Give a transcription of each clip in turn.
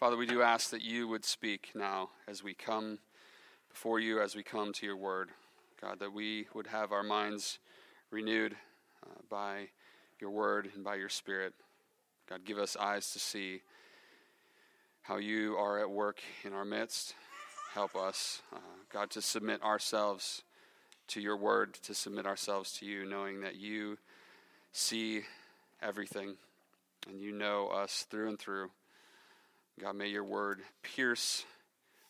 Father, we do ask that you would speak now as we come before you, as we come to your word. God, that we would have our minds renewed uh, by your word and by your spirit. God, give us eyes to see how you are at work in our midst. Help us, uh, God, to submit ourselves to your word, to submit ourselves to you, knowing that you see everything and you know us through and through. God, may your word pierce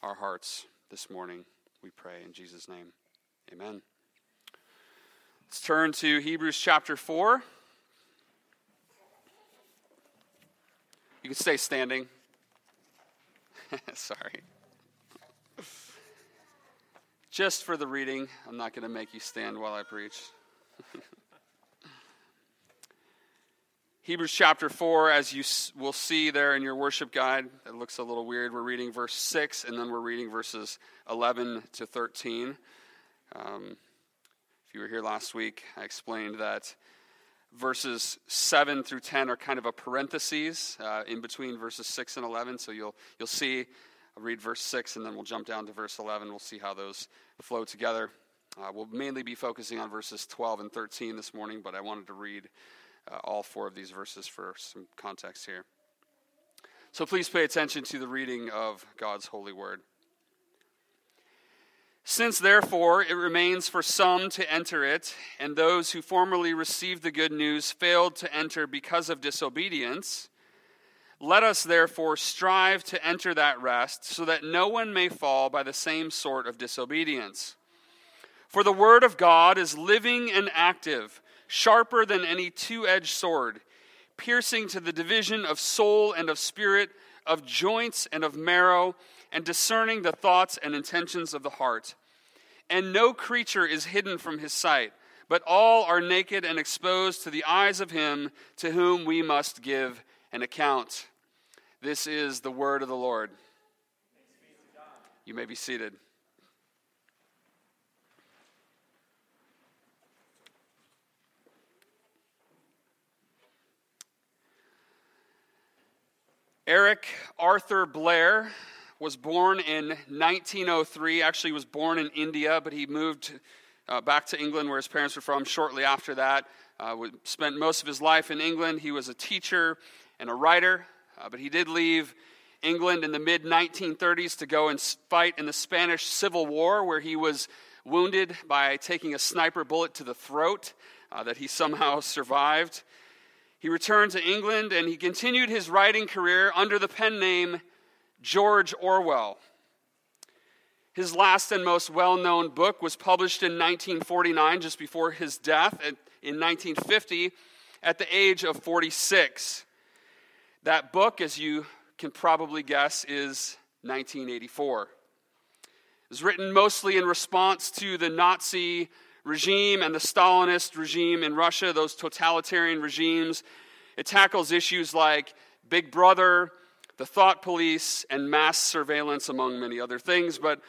our hearts this morning, we pray in Jesus' name. Amen. Let's turn to Hebrews chapter 4. You can stay standing. Sorry. Just for the reading, I'm not going to make you stand while I preach. Hebrews chapter 4, as you will see there in your worship guide, it looks a little weird. We're reading verse 6, and then we're reading verses 11 to 13. Um, if you were here last week, I explained that verses 7 through 10 are kind of a parenthesis uh, in between verses 6 and 11. So you'll, you'll see, I'll read verse 6, and then we'll jump down to verse 11. We'll see how those flow together. Uh, we'll mainly be focusing on verses 12 and 13 this morning, but I wanted to read uh, all four of these verses for some context here. So please pay attention to the reading of God's holy word. Since, therefore, it remains for some to enter it, and those who formerly received the good news failed to enter because of disobedience, let us therefore strive to enter that rest, so that no one may fall by the same sort of disobedience. For the word of God is living and active sharper than any two edged sword, piercing to the division of soul and of spirit, of joints and of marrow, and discerning the thoughts and intentions of the heart. And no creature is hidden from his sight, but all are naked and exposed to the eyes of him to whom we must give an account. This is the word of the Lord. You may be seated. Eric Arthur Blair was born in 1903. Actually, was born in India, but he moved uh, back to England, where his parents were from, shortly after that. Uh, spent most of his life in England. He was a teacher and a writer, uh, but he did leave England in the mid 1930s to go and fight in the Spanish Civil War, where he was wounded by taking a sniper bullet to the throat uh, that he somehow survived. He returned to England and he continued his writing career under the pen name George Orwell. His last and most well known book was published in 1949, just before his death in 1950, at the age of 46. That book, as you can probably guess, is 1984. It was written mostly in response to the Nazi regime and the Stalinist regime in Russia, those totalitarian regimes. It tackles issues like Big Brother, the thought police, and mass surveillance, among many other things. But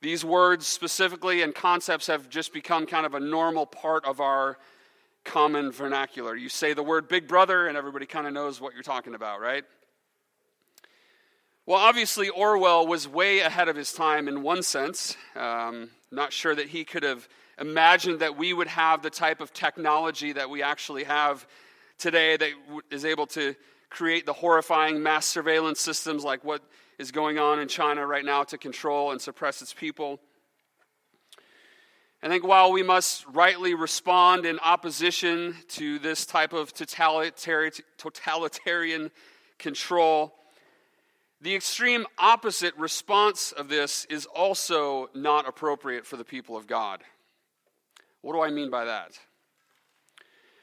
these words specifically and concepts have just become kind of a normal part of our common vernacular. You say the word Big Brother, and everybody kind of knows what you're talking about, right? Well, obviously, Orwell was way ahead of his time in one sense. Um, not sure that he could have imagined that we would have the type of technology that we actually have today that is able to create the horrifying mass surveillance systems like what is going on in China right now to control and suppress its people. I think while we must rightly respond in opposition to this type of totalitarian control, the extreme opposite response of this is also not appropriate for the people of God. What do I mean by that?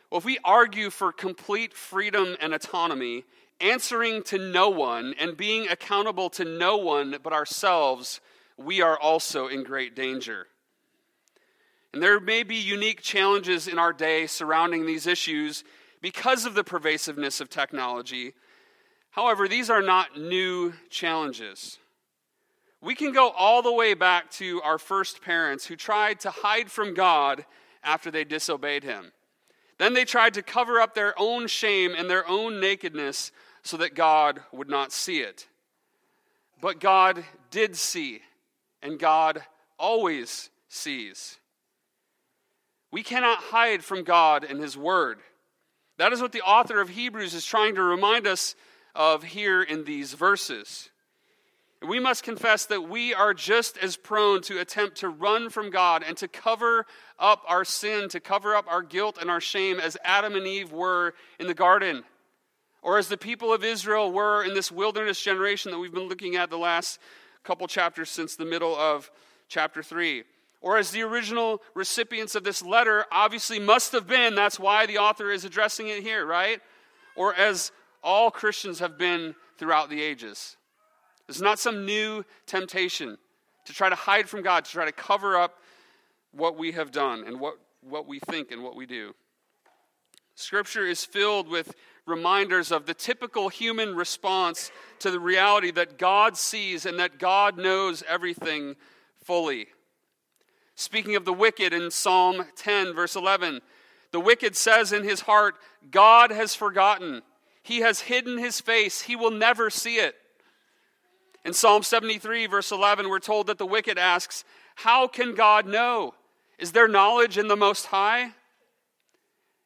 Well, if we argue for complete freedom and autonomy, answering to no one and being accountable to no one but ourselves, we are also in great danger. And there may be unique challenges in our day surrounding these issues because of the pervasiveness of technology. However, these are not new challenges. We can go all the way back to our first parents who tried to hide from God after they disobeyed him. Then they tried to cover up their own shame and their own nakedness so that God would not see it. but God did see, and God always sees. We cannot hide from God and His Word. That is what the author of Hebrews is trying to remind us of here in these verses. We must confess that we are just as prone to attempt to run from God and to cover up our sin, to cover up our guilt and our shame as Adam and Eve were in the garden, or as the people of Israel were in this wilderness generation that we've been looking at the last couple chapters since the middle of chapter 3. Or as the original recipients of this letter obviously must have been, that's why the author is addressing it here, right? Or as all Christians have been throughout the ages. Is not some new temptation to try to hide from God, to try to cover up what we have done and what, what we think and what we do. Scripture is filled with reminders of the typical human response to the reality that God sees and that God knows everything fully. Speaking of the wicked in Psalm 10, verse 11, the wicked says in his heart, God has forgotten. He has hidden his face. He will never see it. In Psalm 73, verse 11, we're told that the wicked asks, How can God know? Is there knowledge in the Most High?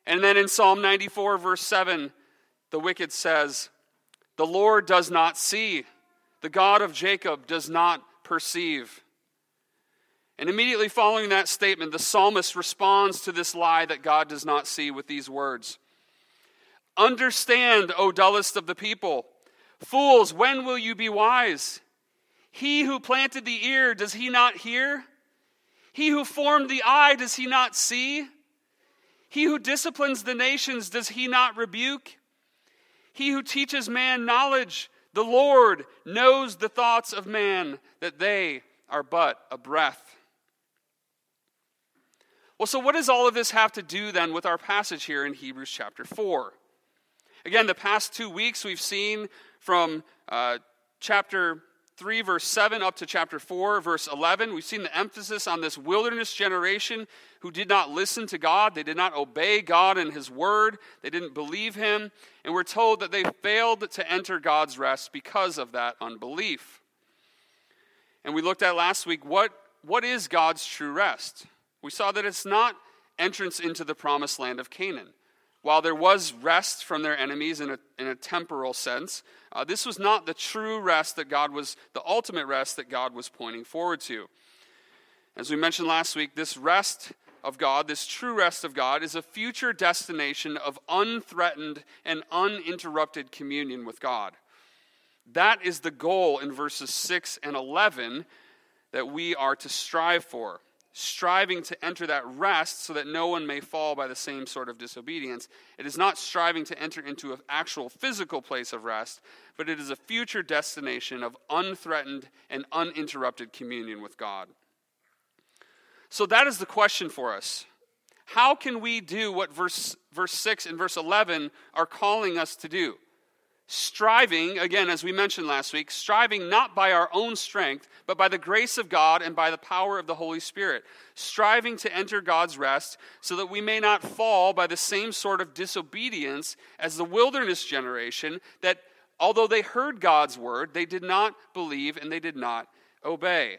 And then in Psalm 94, verse 7, the wicked says, The Lord does not see, the God of Jacob does not perceive. And immediately following that statement, the psalmist responds to this lie that God does not see with these words Understand, O dullest of the people. Fools, when will you be wise? He who planted the ear, does he not hear? He who formed the eye, does he not see? He who disciplines the nations, does he not rebuke? He who teaches man knowledge, the Lord knows the thoughts of man, that they are but a breath. Well, so what does all of this have to do then with our passage here in Hebrews chapter 4? Again, the past two weeks we've seen from uh, chapter 3, verse 7, up to chapter 4, verse 11. We've seen the emphasis on this wilderness generation who did not listen to God. They did not obey God and His word. They didn't believe Him. And we're told that they failed to enter God's rest because of that unbelief. And we looked at last week what, what is God's true rest? We saw that it's not entrance into the promised land of Canaan. While there was rest from their enemies in a, in a temporal sense, uh, this was not the true rest that God was, the ultimate rest that God was pointing forward to. As we mentioned last week, this rest of God, this true rest of God, is a future destination of unthreatened and uninterrupted communion with God. That is the goal in verses 6 and 11 that we are to strive for striving to enter that rest so that no one may fall by the same sort of disobedience. It is not striving to enter into an actual physical place of rest, but it is a future destination of unthreatened and uninterrupted communion with God. So that is the question for us. How can we do what verse, verse 6 and verse 11 are calling us to do? Striving, again, as we mentioned last week, striving not by our own strength, but by the grace of God and by the power of the Holy Spirit, striving to enter God's rest so that we may not fall by the same sort of disobedience as the wilderness generation that, although they heard God's word, they did not believe and they did not obey.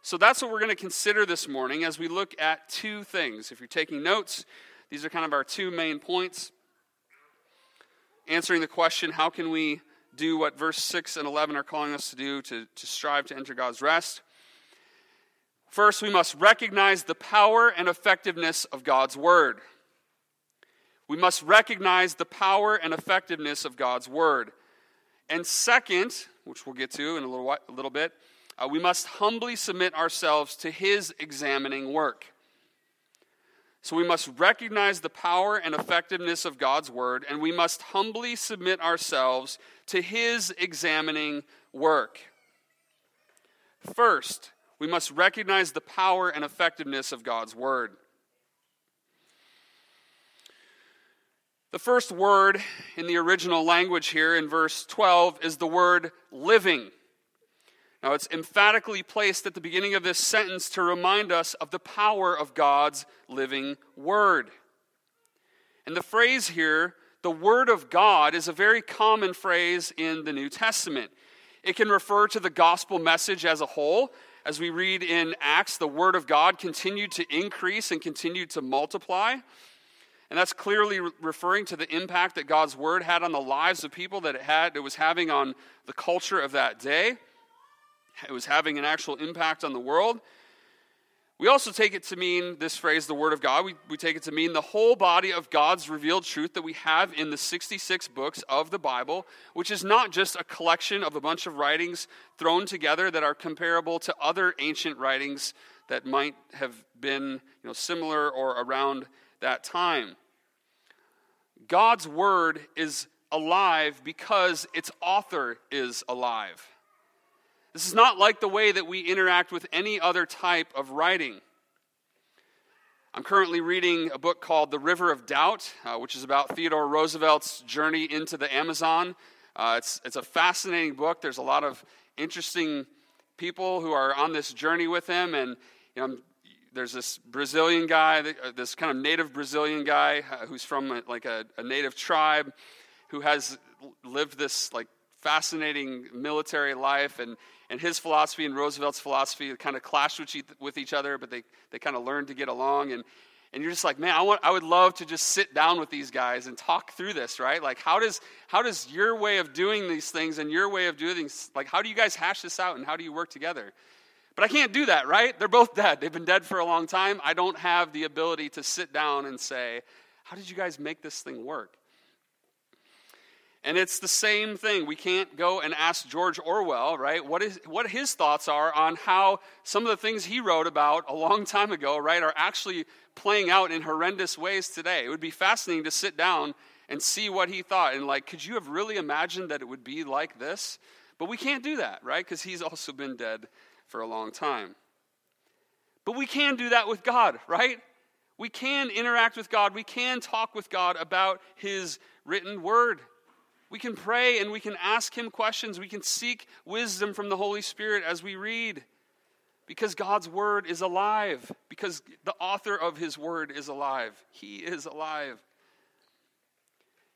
So that's what we're going to consider this morning as we look at two things. If you're taking notes, these are kind of our two main points answering the question how can we do what verse 6 and 11 are calling us to do to, to strive to enter God's rest? First, we must recognize the power and effectiveness of God's word. We must recognize the power and effectiveness of God's word. And second, which we'll get to in a little, a little bit, uh, we must humbly submit ourselves to his examining work. So we must recognize the power and effectiveness of God's word, and we must humbly submit ourselves to his examining work. First, we must recognize the power and effectiveness of God's word. The first word in the original language here in verse 12 is the word living. Now, it's emphatically placed at the beginning of this sentence to remind us of the power of God's living word. And the phrase here, the word of God, is a very common phrase in the New Testament. It can refer to the gospel message as a whole. As we read in Acts, the word of God continued to increase and continued to multiply. And that's clearly re- referring to the impact that God's word had on the lives of people that it had it was having on the culture of that day. It was having an actual impact on the world. We also take it to mean this phrase, the Word of God, we, we take it to mean the whole body of God's revealed truth that we have in the 66 books of the Bible, which is not just a collection of a bunch of writings thrown together that are comparable to other ancient writings that might have been you know, similar or around that time. God's Word is alive because its author is alive. This is not like the way that we interact with any other type of writing. I'm currently reading a book called The River of Doubt, uh, which is about Theodore Roosevelt's journey into the Amazon. Uh, it's, it's a fascinating book. There's a lot of interesting people who are on this journey with him. And you know, there's this Brazilian guy, uh, this kind of native Brazilian guy uh, who's from a, like a, a native tribe who has lived this like fascinating military life and and his philosophy and Roosevelt's philosophy kind of clashed with each with each other, but they, they kind of learned to get along. And, and you're just like, man, I, want, I would love to just sit down with these guys and talk through this, right? Like, how does, how does your way of doing these things and your way of doing things, like, how do you guys hash this out and how do you work together? But I can't do that, right? They're both dead. They've been dead for a long time. I don't have the ability to sit down and say, how did you guys make this thing work? And it's the same thing. We can't go and ask George Orwell, right, what, is, what his thoughts are on how some of the things he wrote about a long time ago, right, are actually playing out in horrendous ways today. It would be fascinating to sit down and see what he thought. And, like, could you have really imagined that it would be like this? But we can't do that, right, because he's also been dead for a long time. But we can do that with God, right? We can interact with God. We can talk with God about his written word. We can pray and we can ask Him questions. We can seek wisdom from the Holy Spirit as we read. Because God's Word is alive. Because the author of His Word is alive. He is alive.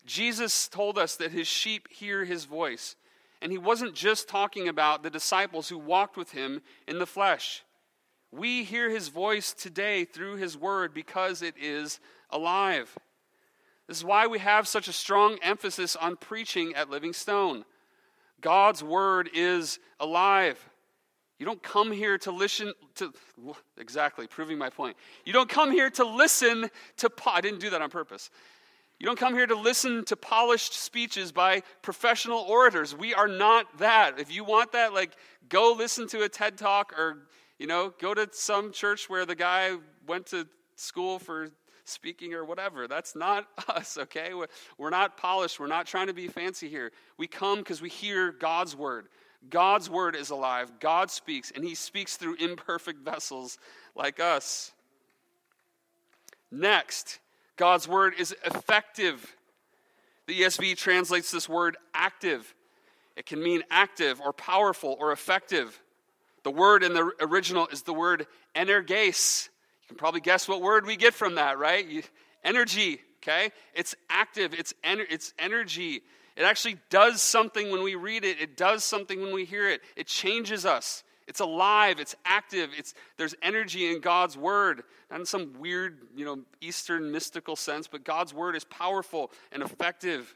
Jesus told us that His sheep hear His voice. And He wasn't just talking about the disciples who walked with Him in the flesh. We hear His voice today through His Word because it is alive. This is why we have such a strong emphasis on preaching at Living Stone. God's word is alive. You don't come here to listen to, exactly, proving my point. You don't come here to listen to, I didn't do that on purpose. You don't come here to listen to polished speeches by professional orators. We are not that. If you want that, like, go listen to a TED talk or, you know, go to some church where the guy went to school for speaking or whatever. That's not us, okay? We're not polished. We're not trying to be fancy here. We come because we hear God's word. God's word is alive. God speaks, and he speaks through imperfect vessels like us. Next, God's word is effective. The ESV translates this word active. It can mean active or powerful or effective. The word in the original is the word energes, you can probably guess what word we get from that, right? You, energy, okay? It's active, it's, ener- it's energy. It actually does something when we read it, it does something when we hear it. It changes us. It's alive, it's active, it's, there's energy in God's word. Not in some weird, you know, Eastern mystical sense, but God's word is powerful and effective.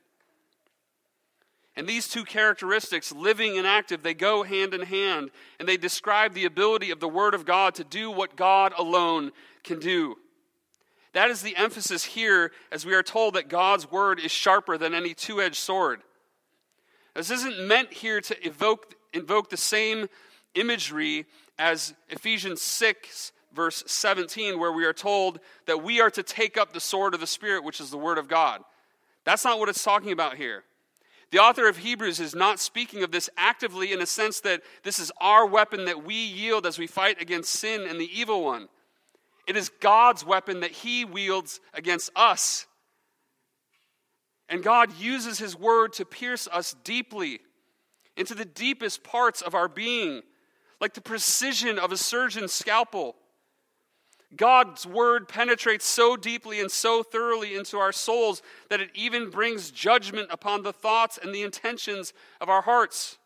And these two characteristics, living and active, they go hand in hand, and they describe the ability of the Word of God to do what God alone can do. That is the emphasis here as we are told that God's Word is sharper than any two edged sword. This isn't meant here to evoke, invoke the same imagery as Ephesians 6, verse 17, where we are told that we are to take up the sword of the Spirit, which is the Word of God. That's not what it's talking about here. The author of Hebrews is not speaking of this actively in a sense that this is our weapon that we yield as we fight against sin and the evil one. It is God's weapon that he wields against us. And God uses his word to pierce us deeply into the deepest parts of our being, like the precision of a surgeon's scalpel. God's word penetrates so deeply and so thoroughly into our souls that it even brings judgment upon the thoughts and the intentions of our hearts.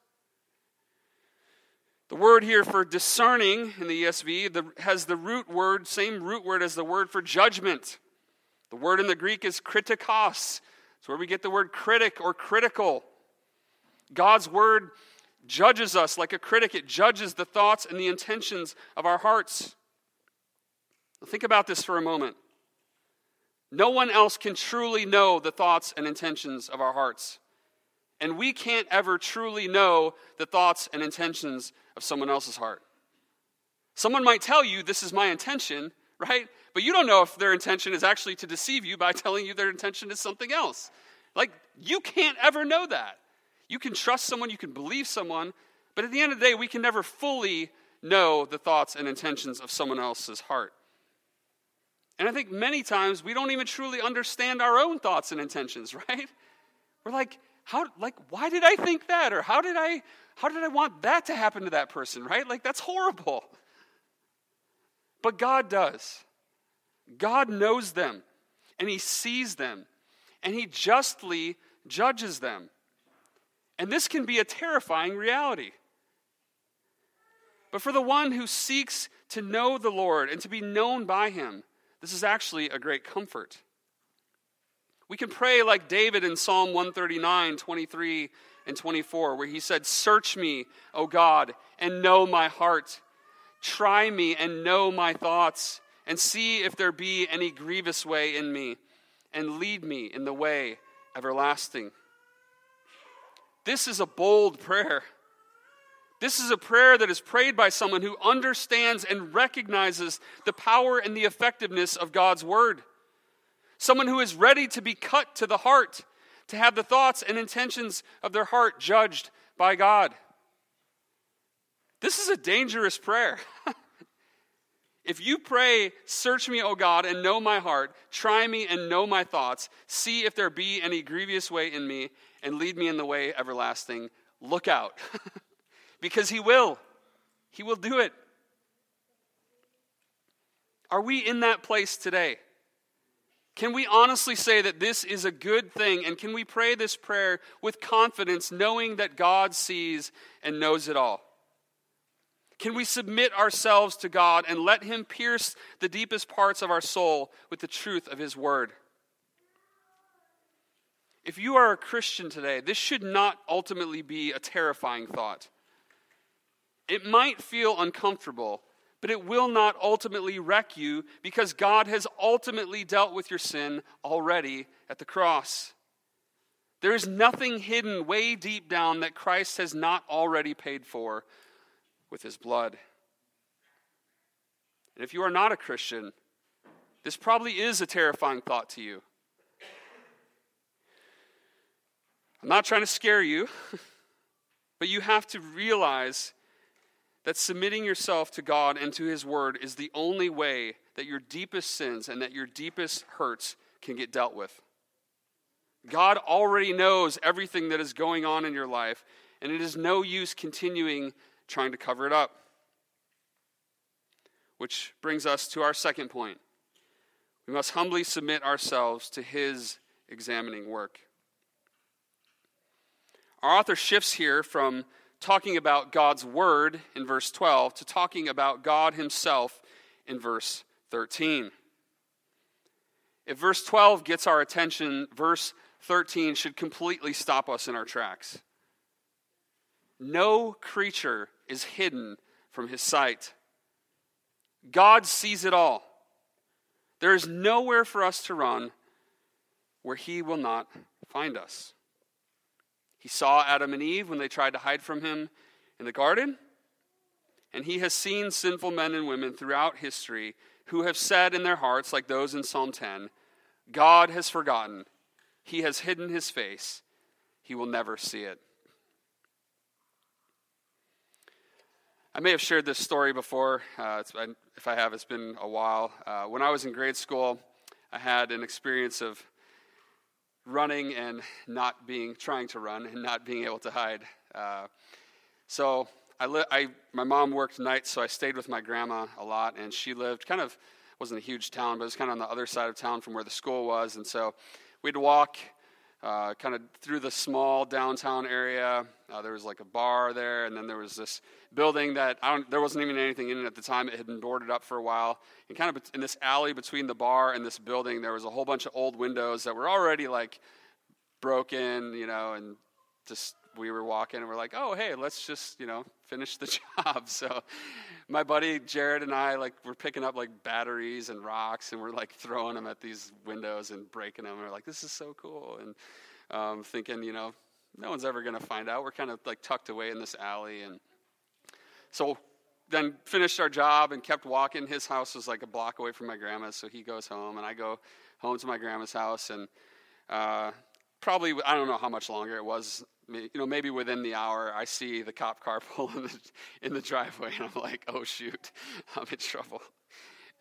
The word here for discerning in the ESV the, has the root word, same root word as the word for judgment. The word in the Greek is kritikos. It's where we get the word critic or critical. God's word judges us like a critic, it judges the thoughts and the intentions of our hearts. Think about this for a moment. No one else can truly know the thoughts and intentions of our hearts. And we can't ever truly know the thoughts and intentions of someone else's heart. Someone might tell you, This is my intention, right? But you don't know if their intention is actually to deceive you by telling you their intention is something else. Like, you can't ever know that. You can trust someone, you can believe someone, but at the end of the day, we can never fully know the thoughts and intentions of someone else's heart. And I think many times we don't even truly understand our own thoughts and intentions, right? We're like, how like why did I think that or how did I how did I want that to happen to that person, right? Like that's horrible. But God does. God knows them and he sees them and he justly judges them. And this can be a terrifying reality. But for the one who seeks to know the Lord and to be known by him, this is actually a great comfort. We can pray like David in Psalm 139, 23, and 24, where he said, Search me, O God, and know my heart. Try me and know my thoughts, and see if there be any grievous way in me, and lead me in the way everlasting. This is a bold prayer. This is a prayer that is prayed by someone who understands and recognizes the power and the effectiveness of God's word. Someone who is ready to be cut to the heart, to have the thoughts and intentions of their heart judged by God. This is a dangerous prayer. if you pray, Search me, O God, and know my heart, try me and know my thoughts, see if there be any grievous way in me, and lead me in the way everlasting, look out. because He will. He will do it. Are we in that place today? Can we honestly say that this is a good thing? And can we pray this prayer with confidence, knowing that God sees and knows it all? Can we submit ourselves to God and let Him pierce the deepest parts of our soul with the truth of His Word? If you are a Christian today, this should not ultimately be a terrifying thought. It might feel uncomfortable, but it will not ultimately wreck you because God has ultimately dealt with your sin already at the cross. There is nothing hidden way deep down that Christ has not already paid for with his blood. And if you are not a Christian, this probably is a terrifying thought to you. I'm not trying to scare you, but you have to realize that submitting yourself to God and to His Word is the only way that your deepest sins and that your deepest hurts can get dealt with. God already knows everything that is going on in your life, and it is no use continuing trying to cover it up. Which brings us to our second point. We must humbly submit ourselves to His examining work. Our author shifts here from talking about God's word in verse 12 to talking about God himself in verse 13. If verse 12 gets our attention, verse 13 should completely stop us in our tracks. No creature is hidden from his sight. God sees it all. There is nowhere for us to run where he will not find us. He saw Adam and Eve when they tried to hide from him in the garden. And he has seen sinful men and women throughout history who have said in their hearts, like those in Psalm 10, God has forgotten. He has hidden his face. He will never see it. I may have shared this story before. Uh, if I have, it's been a while. Uh, when I was in grade school, I had an experience of running and not being trying to run and not being able to hide. Uh, so I, li- I my mom worked nights, so I stayed with my grandma a lot, and she lived kind of wasn't a huge town, but it was kind of on the other side of town from where the school was, and so we'd walk uh, kind of through the small downtown area. Uh, there was like a bar there, and then there was this building that I don't, there wasn't even anything in it at the time. It had been boarded up for a while. And kind of in this alley between the bar and this building, there was a whole bunch of old windows that were already like broken, you know, and just we were walking and we're like, oh, hey, let's just, you know, finish the job. So my buddy Jared and I, like, we're picking up like batteries and rocks and we're like throwing them at these windows and breaking them. And we're like, this is so cool. And um, thinking, you know, no one's ever to find out. We're kind of like tucked away in this alley. And so then finished our job and kept walking. His house was like a block away from my grandma's. So he goes home and I go home to my grandma's house. And, uh, probably I don't know how much longer it was you know, maybe within the hour, I see the cop car pull in the, in the driveway, and I'm like, oh, shoot, I'm in trouble.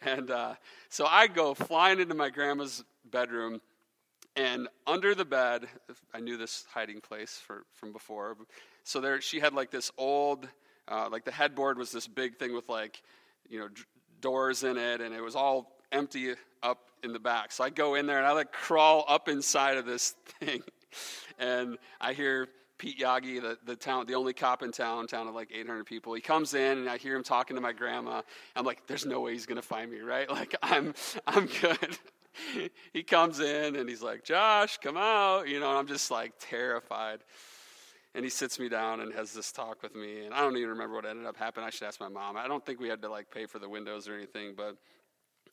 And uh, so I go flying into my grandma's bedroom, and under the bed, I knew this hiding place for, from before. So there, she had like this old, uh, like the headboard was this big thing with like, you know, d- doors in it, and it was all empty up in the back. So I go in there and I like crawl up inside of this thing and I hear Pete Yagi, the, the town, the only cop in town, town of like 800 people. He comes in and I hear him talking to my grandma. I'm like, there's no way he's gonna find me, right? Like I'm, I'm good. he comes in and he's like, Josh, come out, you know. And I'm just like terrified. And he sits me down and has this talk with me. And I don't even remember what ended up happening. I should ask my mom. I don't think we had to like pay for the windows or anything, but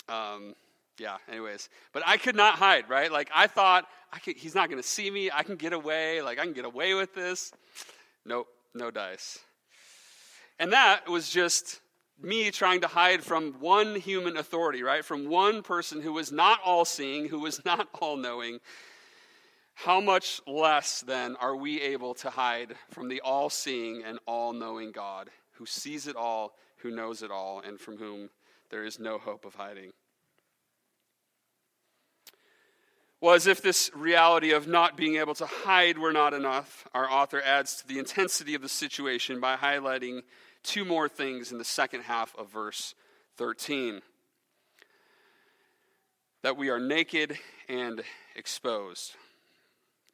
um, yeah, anyways. But I could not hide, right? Like I thought I could, he's not going to see me. I can get away. Like I can get away with this. Nope, no dice. And that was just me trying to hide from one human authority, right? From one person who was not all seeing, who was not all knowing. How much less then are we able to hide from the all seeing and all knowing God who sees it all, who knows it all, and from whom there is no hope of hiding? Well, as if this reality of not being able to hide were not enough, our author adds to the intensity of the situation by highlighting two more things in the second half of verse 13 that we are naked and exposed.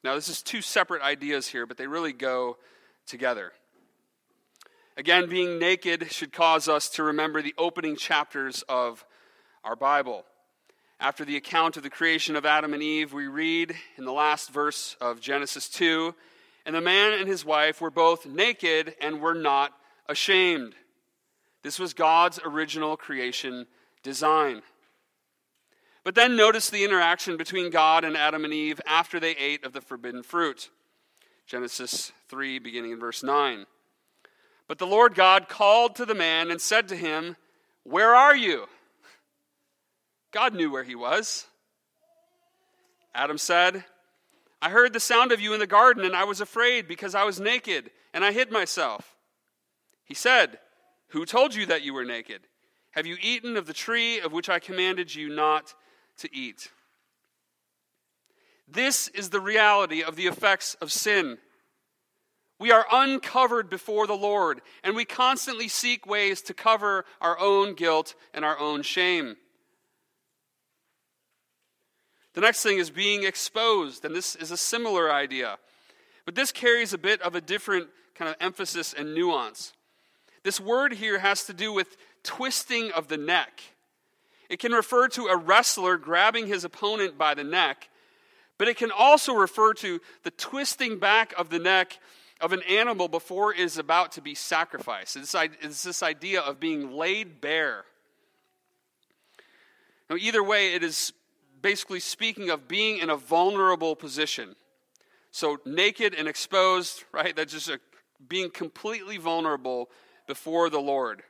Now, this is two separate ideas here, but they really go together. Again, being naked should cause us to remember the opening chapters of our Bible. After the account of the creation of Adam and Eve, we read in the last verse of Genesis 2 And the man and his wife were both naked and were not ashamed. This was God's original creation design. But then notice the interaction between God and Adam and Eve after they ate of the forbidden fruit. Genesis 3, beginning in verse 9. But the Lord God called to the man and said to him, Where are you? God knew where he was. Adam said, I heard the sound of you in the garden, and I was afraid because I was naked, and I hid myself. He said, Who told you that you were naked? Have you eaten of the tree of which I commanded you not to eat? This is the reality of the effects of sin. We are uncovered before the Lord, and we constantly seek ways to cover our own guilt and our own shame. The next thing is being exposed, and this is a similar idea. But this carries a bit of a different kind of emphasis and nuance. This word here has to do with twisting of the neck. It can refer to a wrestler grabbing his opponent by the neck, but it can also refer to the twisting back of the neck of an animal before it is about to be sacrificed. It's, it's this idea of being laid bare. Now, either way, it is basically speaking of being in a vulnerable position. So, naked and exposed, right? That's just a, being completely vulnerable before the Lord.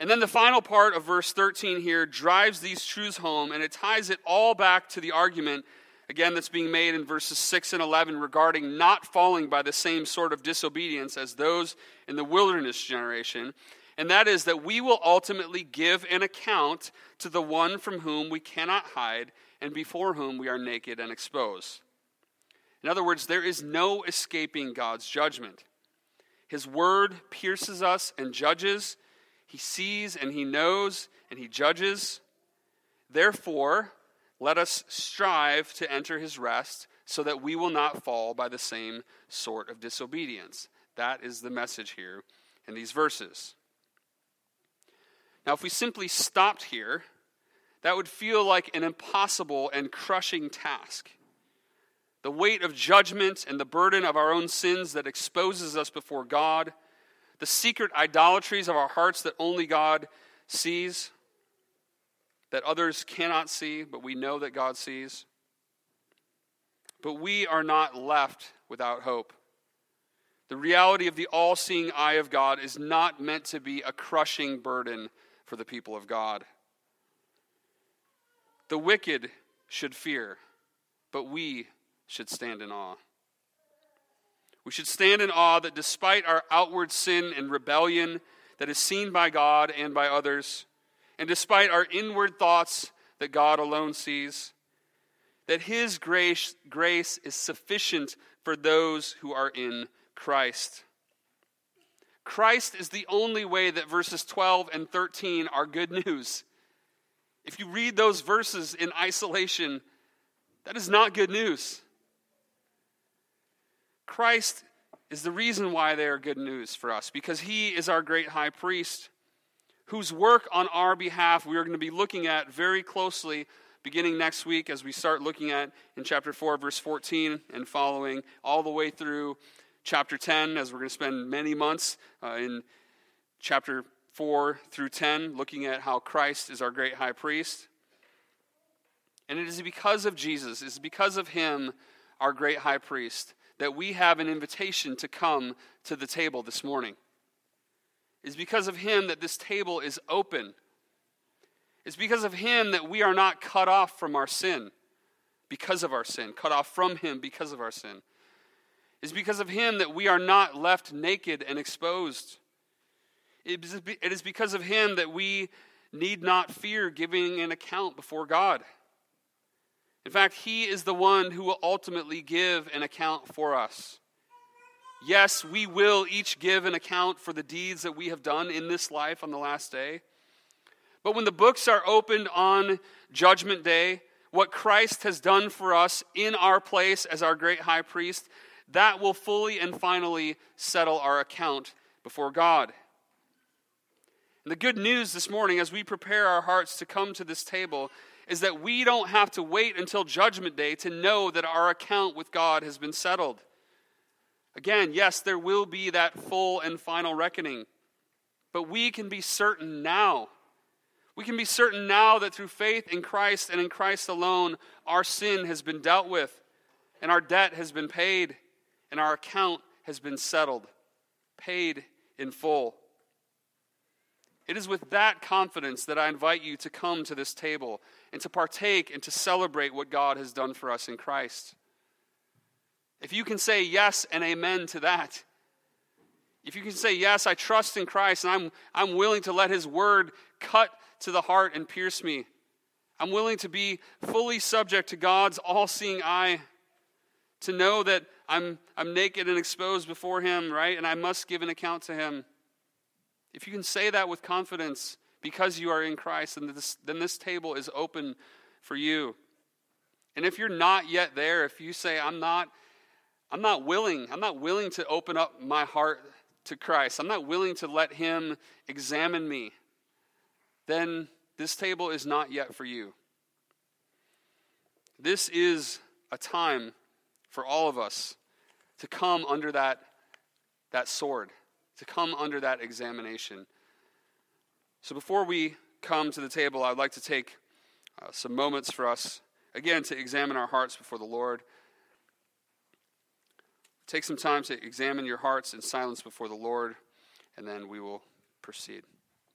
And then the final part of verse 13 here drives these truths home, and it ties it all back to the argument, again, that's being made in verses 6 and 11 regarding not falling by the same sort of disobedience as those in the wilderness generation and that is that we will ultimately give an account to the one from whom we cannot hide and before whom we are naked and exposed. In other words, there is no escaping God's judgment. His word pierces us and judges. He sees and he knows and he judges. Therefore, let us strive to enter his rest, so that we will not fall by the same sort of disobedience. That is the message here in these verses. Now, if we simply stopped here, that would feel like an impossible and crushing task. The weight of judgment and the burden of our own sins that exposes us before God, the secret idolatries of our hearts that only God sees, that others cannot see, but we know that God sees. But we are not left without hope. The reality of the all seeing eye of God is not meant to be a crushing burden for the people of God. The wicked should fear, but we should stand in awe. We should stand in awe that despite our outward sin and rebellion that is seen by God and by others, and despite our inward thoughts that God alone sees, that His grace, grace is sufficient for those who are in Christ. Christ is the only way that verses 12 and 13 are good news. If you read those verses in isolation, that is not good news. Christ is the reason why they are good news for us, because he is our great high priest, whose work on our behalf we are going to be looking at very closely beginning next week as we start looking at in chapter 4, verse 14 and following all the way through chapter 10, as we're going to spend many months uh, in chapter 4 through 10, looking at how Christ is our great high priest. And it is because of Jesus, it is because of him, our great high priest, that we have an invitation to come to the table this morning. It is because of him that this table is open. It's because of him that we are not cut off from our sin because of our sin, cut off from him because of our sin. It's because of him that we are not left naked and exposed. It is because of him that we need not fear giving an account before God. In fact, he is the one who will ultimately give an account for us. Yes, we will each give an account for the deeds that we have done in this life on the last day. But when the books are opened on Judgment Day, what Christ has done for us in our place as our great high priest, that will fully and finally settle our account before God. And the good news this morning, as we prepare our hearts to come to this table, is that we don't have to wait until Judgment Day to know that our account with God has been settled. Again, yes, there will be that full and final reckoning, but we can be certain now. We can be certain now that through faith in Christ and in Christ alone, our sin has been dealt with, and our debt has been paid, and our account has been settled, paid in full. It is with that confidence that I invite you to come to this table and to partake and to celebrate what God has done for us in Christ. If you can say yes and amen to that, if you can say, Yes, I trust in Christ and I'm, I'm willing to let His word cut to the heart and pierce me, I'm willing to be fully subject to God's all seeing eye, to know that I'm, I'm naked and exposed before Him, right? And I must give an account to Him. If you can say that with confidence because you are in Christ, then this, then this table is open for you. And if you're not yet there, if you say, I'm not, I'm not willing, I'm not willing to open up my heart to Christ, I'm not willing to let Him examine me, then this table is not yet for you. This is a time for all of us to come under that, that sword to come under that examination. So before we come to the table, I'd like to take uh, some moments for us, again, to examine our hearts before the Lord. Take some time to examine your hearts in silence before the Lord, and then we will proceed.